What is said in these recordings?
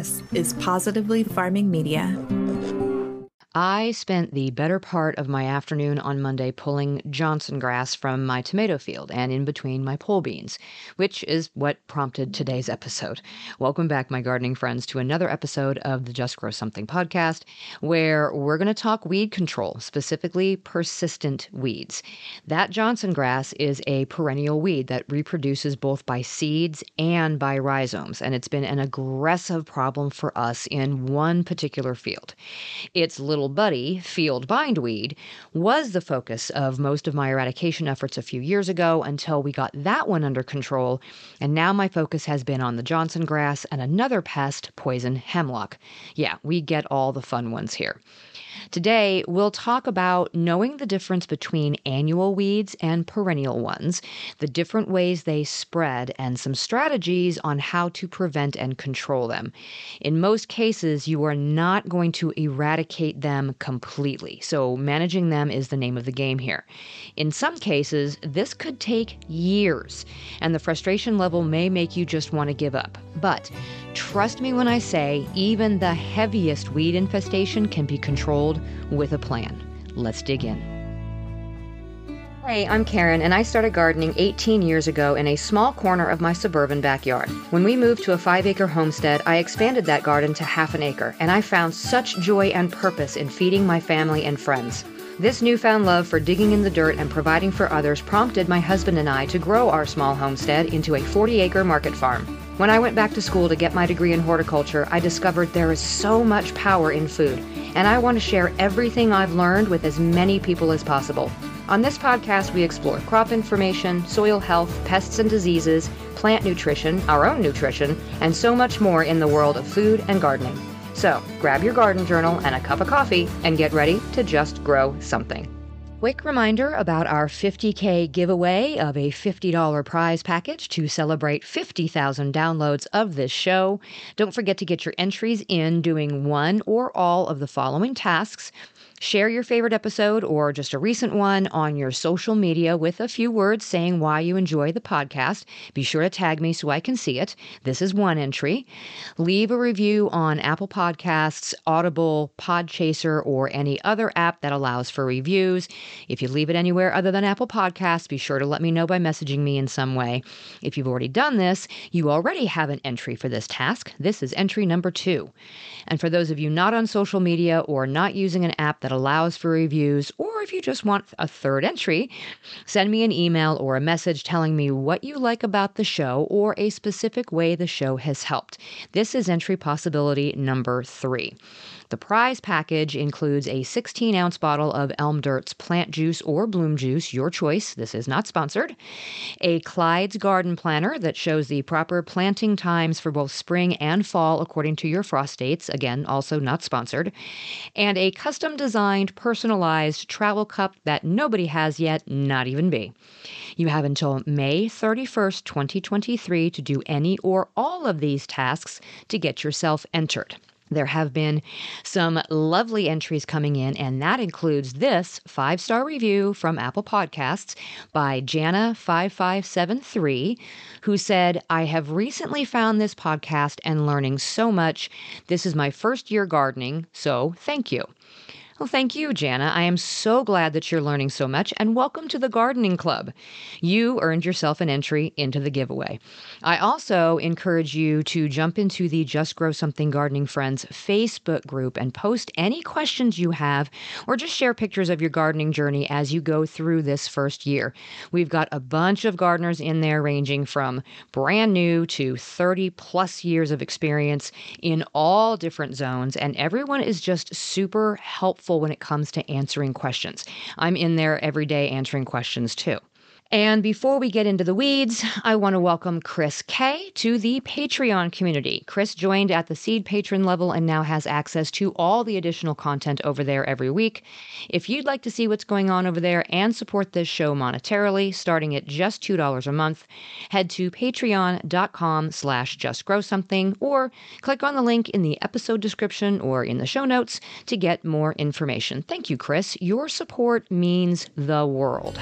This is Positively Farming Media. I spent the better part of my afternoon on Monday pulling Johnson grass from my tomato field and in between my pole beans, which is what prompted today's episode. Welcome back, my gardening friends, to another episode of the Just Grow Something podcast, where we're going to talk weed control, specifically persistent weeds. That Johnson grass is a perennial weed that reproduces both by seeds and by rhizomes, and it's been an aggressive problem for us in one particular field. It's little little buddy, field bindweed, was the focus of most of my eradication efforts a few years ago until we got that one under control. And now my focus has been on the Johnson grass and another pest, poison hemlock. Yeah, we get all the fun ones here. Today, we'll talk about knowing the difference between annual weeds and perennial ones, the different ways they spread, and some strategies on how to prevent and control them. In most cases, you are not going to eradicate them completely, so managing them is the name of the game here. In some cases, this could take years, and the frustration level may make you just want to give up. But trust me when I say, even the heaviest weed infestation can be controlled with a plan. Let's dig in. Hey, I'm Karen, and I started gardening 18 years ago in a small corner of my suburban backyard. When we moved to a five acre homestead, I expanded that garden to half an acre, and I found such joy and purpose in feeding my family and friends. This newfound love for digging in the dirt and providing for others prompted my husband and I to grow our small homestead into a 40 acre market farm. When I went back to school to get my degree in horticulture, I discovered there is so much power in food, and I want to share everything I've learned with as many people as possible. On this podcast, we explore crop information, soil health, pests and diseases, plant nutrition, our own nutrition, and so much more in the world of food and gardening. So grab your garden journal and a cup of coffee and get ready to just grow something. Quick reminder about our 50K giveaway of a $50 prize package to celebrate 50,000 downloads of this show. Don't forget to get your entries in doing one or all of the following tasks Share your favorite episode or just a recent one on your social media with a few words saying why you enjoy the podcast. Be sure to tag me so I can see it. This is one entry. Leave a review on Apple Podcasts, Audible, Podchaser, or any other app that allows for reviews. If you leave it anywhere other than Apple Podcasts, be sure to let me know by messaging me in some way. If you've already done this, you already have an entry for this task. This is entry number two. And for those of you not on social media or not using an app that that allows for reviews, or if you just want a third entry, send me an email or a message telling me what you like about the show or a specific way the show has helped. This is entry possibility number three. The prize package includes a 16 ounce bottle of Elm Dirt's plant juice or bloom juice, your choice. This is not sponsored. A Clyde's garden planner that shows the proper planting times for both spring and fall according to your frost dates. Again, also not sponsored. And a custom designed, personalized travel cup that nobody has yet, not even me. You have until May 31st, 2023 to do any or all of these tasks to get yourself entered. There have been some lovely entries coming in, and that includes this five star review from Apple Podcasts by Jana5573, who said, I have recently found this podcast and learning so much. This is my first year gardening, so thank you. Well, thank you, Jana. I am so glad that you're learning so much, and welcome to the Gardening Club. You earned yourself an entry into the giveaway. I also encourage you to jump into the Just Grow Something Gardening Friends Facebook group and post any questions you have, or just share pictures of your gardening journey as you go through this first year. We've got a bunch of gardeners in there, ranging from brand new to 30 plus years of experience in all different zones, and everyone is just super helpful helpful when it comes to answering questions. I'm in there every day answering questions too. And before we get into the weeds, I want to welcome Chris K to the Patreon community. Chris joined at the seed patron level and now has access to all the additional content over there every week. If you'd like to see what's going on over there and support this show monetarily, starting at just $2 a month, head to patreon.com slash justgrowsomething or click on the link in the episode description or in the show notes to get more information. Thank you, Chris. Your support means the world.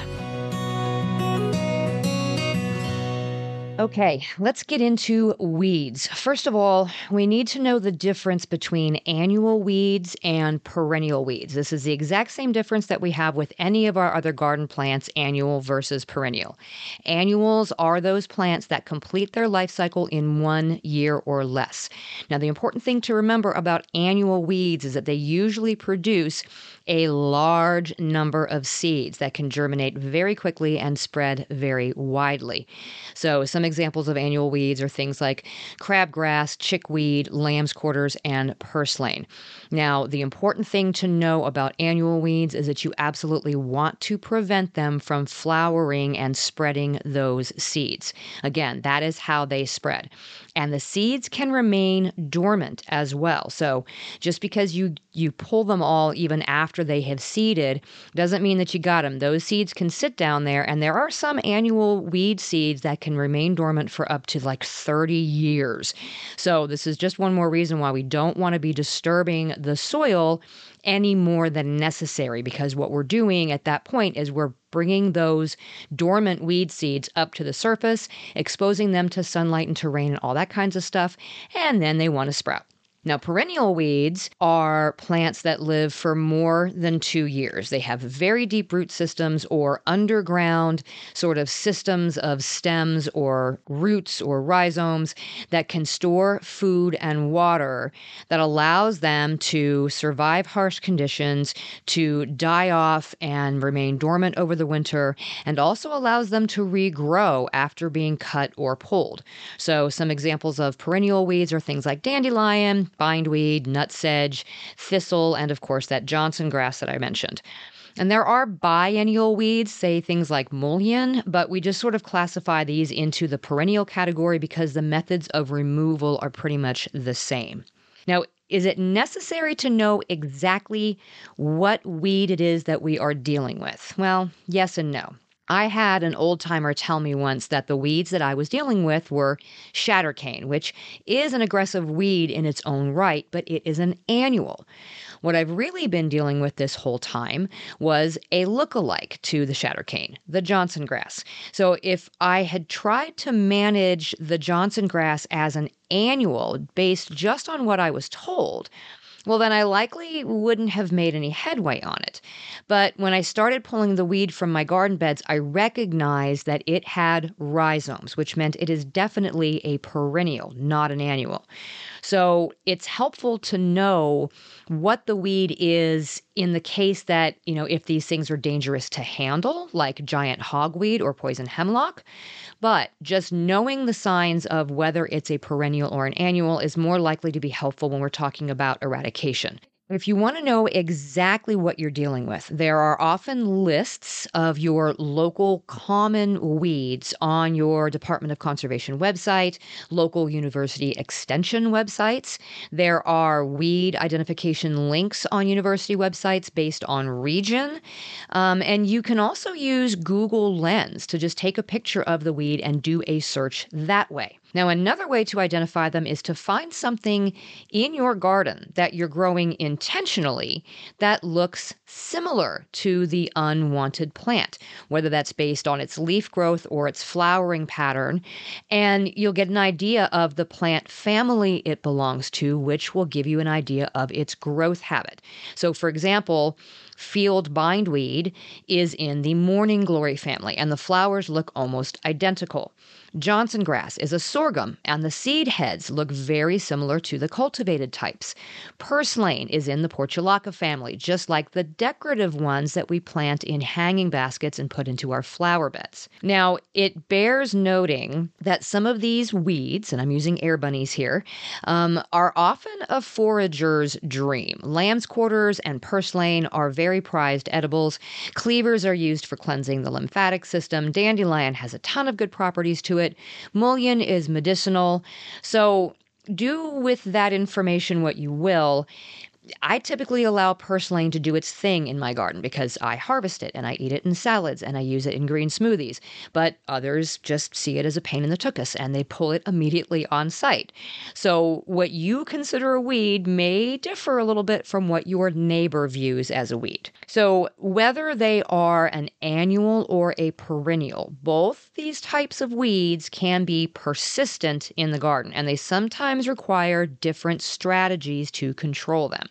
Okay, let's get into weeds. First of all, we need to know the difference between annual weeds and perennial weeds. This is the exact same difference that we have with any of our other garden plants, annual versus perennial. Annuals are those plants that complete their life cycle in one year or less. Now, the important thing to remember about annual weeds is that they usually produce a large number of seeds that can germinate very quickly and spread very widely. So, some examples of annual weeds are things like crabgrass, chickweed, lamb's quarters, and purslane. Now, the important thing to know about annual weeds is that you absolutely want to prevent them from flowering and spreading those seeds. Again, that is how they spread. And the seeds can remain dormant as well. So, just because you you pull them all even after they have seeded doesn't mean that you got them. Those seeds can sit down there and there are some annual weed seeds that can remain dormant for up to like 30 years. So, this is just one more reason why we don't want to be disturbing the soil any more than necessary because what we're doing at that point is we're bringing those dormant weed seeds up to the surface, exposing them to sunlight and to rain and all that kinds of stuff, and then they want to sprout. Now, perennial weeds are plants that live for more than two years. They have very deep root systems or underground sort of systems of stems or roots or rhizomes that can store food and water that allows them to survive harsh conditions, to die off and remain dormant over the winter, and also allows them to regrow after being cut or pulled. So, some examples of perennial weeds are things like dandelion bindweed, nutsedge, thistle, and of course that Johnson grass that I mentioned. And there are biennial weeds, say things like mullein, but we just sort of classify these into the perennial category because the methods of removal are pretty much the same. Now, is it necessary to know exactly what weed it is that we are dealing with? Well, yes and no. I had an old timer tell me once that the weeds that I was dealing with were shattercane, which is an aggressive weed in its own right, but it is an annual. What I've really been dealing with this whole time was a look-alike to the shattercane, the Johnson grass. So if I had tried to manage the Johnson grass as an annual based just on what I was told, well, then I likely wouldn't have made any headway on it. But when I started pulling the weed from my garden beds, I recognized that it had rhizomes, which meant it is definitely a perennial, not an annual. So it's helpful to know what the weed is in the case that, you know, if these things are dangerous to handle, like giant hogweed or poison hemlock. But just knowing the signs of whether it's a perennial or an annual is more likely to be helpful when we're talking about eradication. If you want to know exactly what you're dealing with, there are often lists of your local common weeds on your Department of Conservation website, local university extension websites. There are weed identification links on university websites based on region. Um, and you can also use Google Lens to just take a picture of the weed and do a search that way. Now, another way to identify them is to find something in your garden that you're growing intentionally that looks similar to the unwanted plant, whether that's based on its leaf growth or its flowering pattern. And you'll get an idea of the plant family it belongs to, which will give you an idea of its growth habit. So, for example, field bindweed is in the morning glory family, and the flowers look almost identical. Johnson grass is a sorghum, and the seed heads look very similar to the cultivated types. Purslane is in the Portulaca family, just like the decorative ones that we plant in hanging baskets and put into our flower beds. Now, it bears noting that some of these weeds, and I'm using air bunnies here, um, are often a forager's dream. Lamb's quarters and purslane are very prized edibles. Cleavers are used for cleansing the lymphatic system. Dandelion has a ton of good properties to it. Mullein is medicinal. So do with that information what you will. I typically allow purslane to do its thing in my garden because I harvest it and I eat it in salads and I use it in green smoothies. But others just see it as a pain in the tuchus and they pull it immediately on sight. So what you consider a weed may differ a little bit from what your neighbor views as a weed. So whether they are an annual or a perennial, both these types of weeds can be persistent in the garden and they sometimes require different strategies to control them.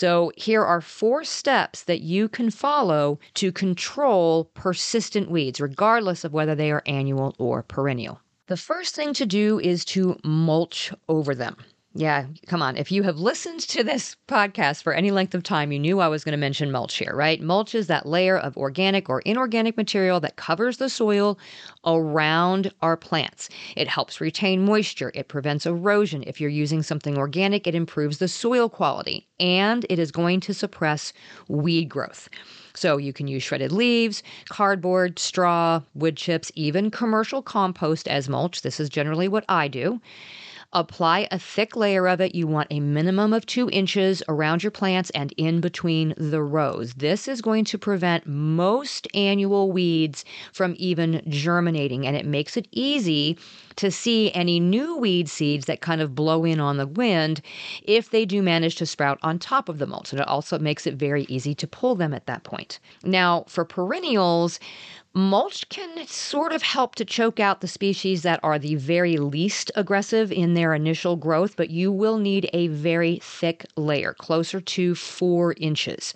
So, here are four steps that you can follow to control persistent weeds, regardless of whether they are annual or perennial. The first thing to do is to mulch over them. Yeah, come on. If you have listened to this podcast for any length of time, you knew I was going to mention mulch here, right? Mulch is that layer of organic or inorganic material that covers the soil around our plants. It helps retain moisture, it prevents erosion. If you're using something organic, it improves the soil quality, and it is going to suppress weed growth. So you can use shredded leaves, cardboard, straw, wood chips, even commercial compost as mulch. This is generally what I do. Apply a thick layer of it. You want a minimum of two inches around your plants and in between the rows. This is going to prevent most annual weeds from even germinating, and it makes it easy to see any new weed seeds that kind of blow in on the wind if they do manage to sprout on top of the mulch. And it also makes it very easy to pull them at that point. Now, for perennials, mulch can sort of help to choke out the species that are the very least aggressive in their initial growth, but you will need a very thick layer, closer to four inches.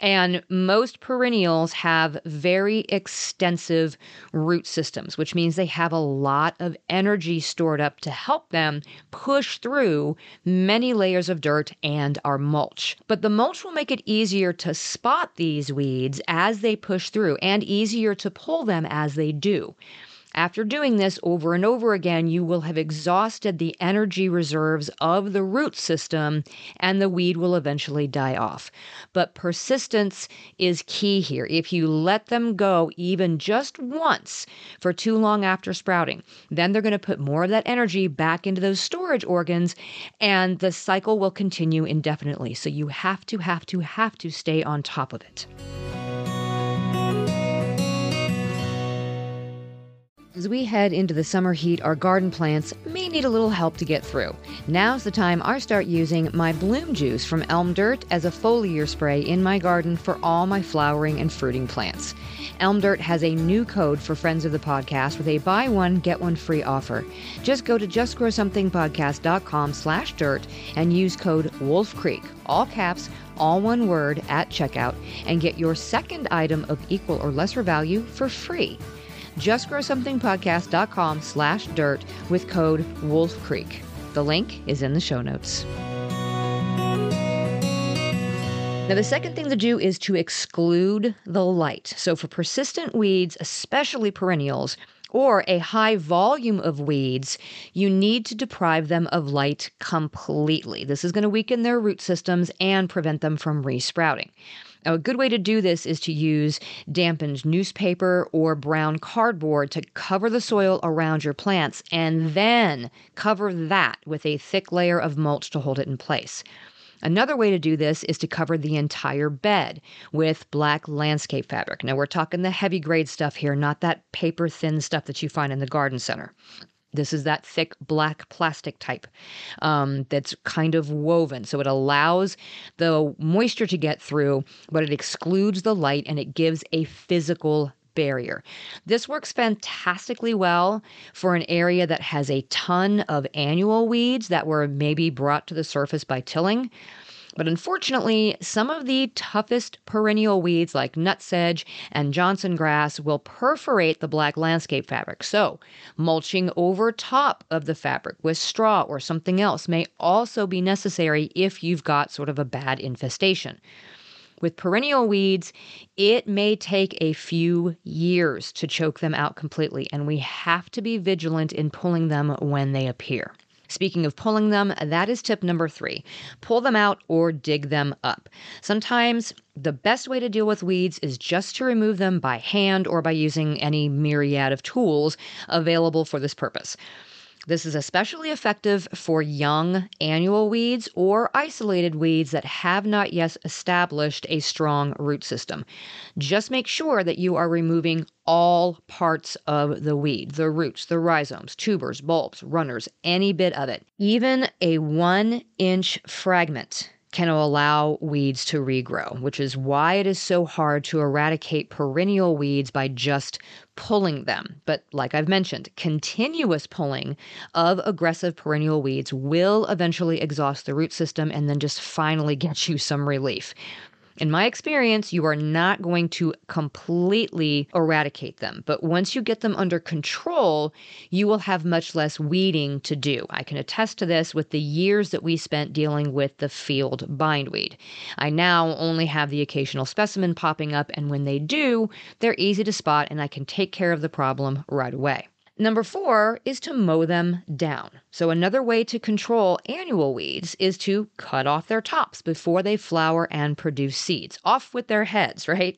And most perennials have very extensive root systems, which means they have a lot of energy stored up to help them push through many layers of dirt and our mulch. But the mulch will make it easier to spot these weeds as they push through and easier to pull them as they do. After doing this over and over again, you will have exhausted the energy reserves of the root system and the weed will eventually die off. But persistence is key here. If you let them go even just once for too long after sprouting, then they're going to put more of that energy back into those storage organs and the cycle will continue indefinitely. So you have to, have to, have to stay on top of it. As we head into the summer heat, our garden plants may need a little help to get through. Now's the time I start using my bloom juice from Elm Dirt as a foliar spray in my garden for all my flowering and fruiting plants. Elm Dirt has a new code for friends of the podcast with a buy one, get one free offer. Just go to justgrowsomethingpodcast.com slash dirt and use code Wolf Creek, all caps, all one word at checkout, and get your second item of equal or lesser value for free justgrowsomethingpodcast.com slash dirt with code Wolf Creek. The link is in the show notes. Now, the second thing to do is to exclude the light. So, for persistent weeds, especially perennials, or a high volume of weeds, you need to deprive them of light completely. This is going to weaken their root systems and prevent them from resprouting. Now, a good way to do this is to use dampened newspaper or brown cardboard to cover the soil around your plants and then cover that with a thick layer of mulch to hold it in place. Another way to do this is to cover the entire bed with black landscape fabric. Now, we're talking the heavy grade stuff here, not that paper thin stuff that you find in the garden center. This is that thick black plastic type um, that's kind of woven. So it allows the moisture to get through, but it excludes the light and it gives a physical barrier. This works fantastically well for an area that has a ton of annual weeds that were maybe brought to the surface by tilling But unfortunately, some of the toughest perennial weeds like nutsedge and Johnson grass will perforate the black landscape fabric. So, mulching over top of the fabric with straw or something else may also be necessary if you've got sort of a bad infestation. With perennial weeds, it may take a few years to choke them out completely, and we have to be vigilant in pulling them when they appear. Speaking of pulling them, that is tip number three pull them out or dig them up. Sometimes the best way to deal with weeds is just to remove them by hand or by using any myriad of tools available for this purpose. This is especially effective for young annual weeds or isolated weeds that have not yet established a strong root system. Just make sure that you are removing all parts of the weed the roots, the rhizomes, tubers, bulbs, runners, any bit of it. Even a one inch fragment can allow weeds to regrow, which is why it is so hard to eradicate perennial weeds by just pulling them. But like I've mentioned, continuous pulling of aggressive perennial weeds will eventually exhaust the root system and then just finally get you some relief. In my experience, you are not going to completely eradicate them, but once you get them under control, you will have much less weeding to do. I can attest to this with the years that we spent dealing with the field bindweed. I now only have the occasional specimen popping up, and when they do, they're easy to spot and I can take care of the problem right away. Number four is to mow them down. So, another way to control annual weeds is to cut off their tops before they flower and produce seeds. Off with their heads, right?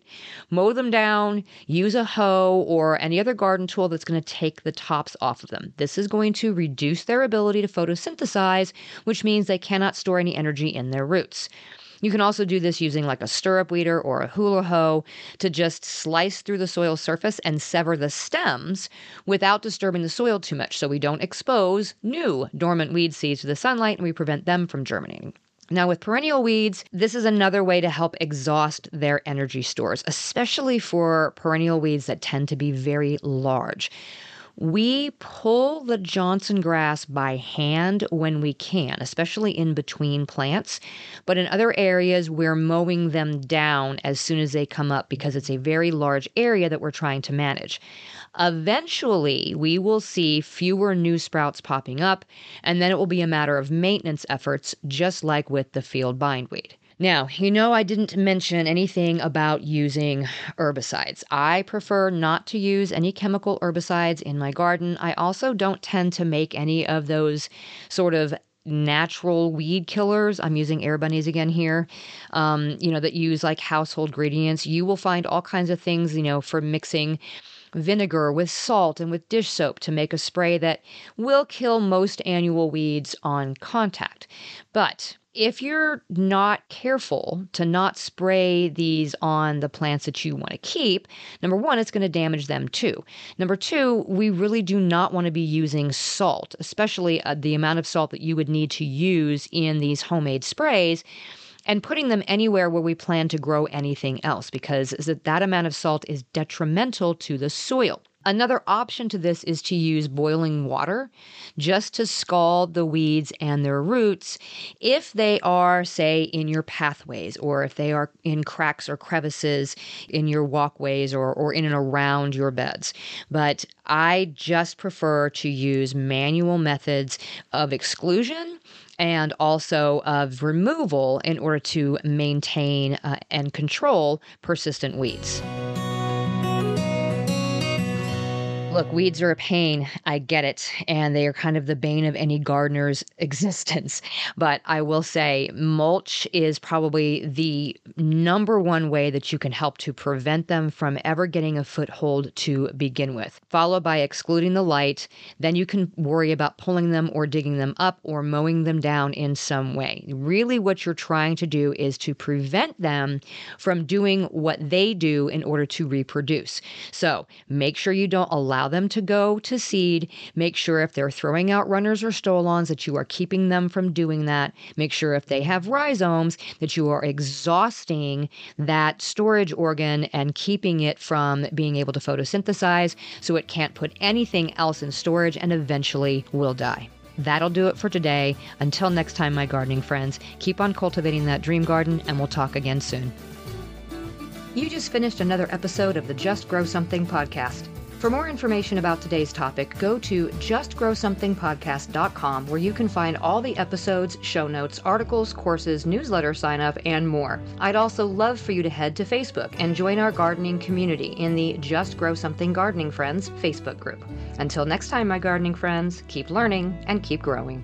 Mow them down, use a hoe or any other garden tool that's going to take the tops off of them. This is going to reduce their ability to photosynthesize, which means they cannot store any energy in their roots. You can also do this using like a stirrup weeder or a hula hoe to just slice through the soil surface and sever the stems without disturbing the soil too much so we don't expose new dormant weed seeds to the sunlight and we prevent them from germinating. Now, with perennial weeds, this is another way to help exhaust their energy stores, especially for perennial weeds that tend to be very large. We pull the Johnson grass by hand when we can, especially in between plants. But in other areas, we're mowing them down as soon as they come up because it's a very large area that we're trying to manage. Eventually, we will see fewer new sprouts popping up, and then it will be a matter of maintenance efforts, just like with the field bindweed. Now, you know, I didn't mention anything about using herbicides. I prefer not to use any chemical herbicides in my garden. I also don't tend to make any of those sort of natural weed killers. I'm using air bunnies again here, um, you know, that use like household ingredients. You will find all kinds of things, you know, for mixing vinegar with salt and with dish soap to make a spray that will kill most annual weeds on contact. But if you're not careful to not spray these on the plants that you want to keep, number one, it's going to damage them too. Number two, we really do not want to be using salt, especially uh, the amount of salt that you would need to use in these homemade sprays and putting them anywhere where we plan to grow anything else because that amount of salt is detrimental to the soil. Another option to this is to use boiling water just to scald the weeds and their roots if they are, say, in your pathways or if they are in cracks or crevices in your walkways or, or in and around your beds. But I just prefer to use manual methods of exclusion and also of removal in order to maintain uh, and control persistent weeds. Look, weeds are a pain. I get it. And they are kind of the bane of any gardener's existence. But I will say, mulch is probably the number one way that you can help to prevent them from ever getting a foothold to begin with, followed by excluding the light. Then you can worry about pulling them or digging them up or mowing them down in some way. Really, what you're trying to do is to prevent them from doing what they do in order to reproduce. So make sure you don't allow allow them to go to seed. Make sure if they're throwing out runners or stolons that you are keeping them from doing that. Make sure if they have rhizomes that you are exhausting that storage organ and keeping it from being able to photosynthesize so it can't put anything else in storage and eventually will die. That'll do it for today. Until next time, my gardening friends, keep on cultivating that dream garden, and we'll talk again soon. You just finished another episode of the Just Grow Something podcast. For more information about today's topic, go to justgrowsomethingpodcast.com where you can find all the episodes, show notes, articles, courses, newsletter sign up, and more. I'd also love for you to head to Facebook and join our gardening community in the Just Grow Something Gardening Friends Facebook group. Until next time, my gardening friends, keep learning and keep growing.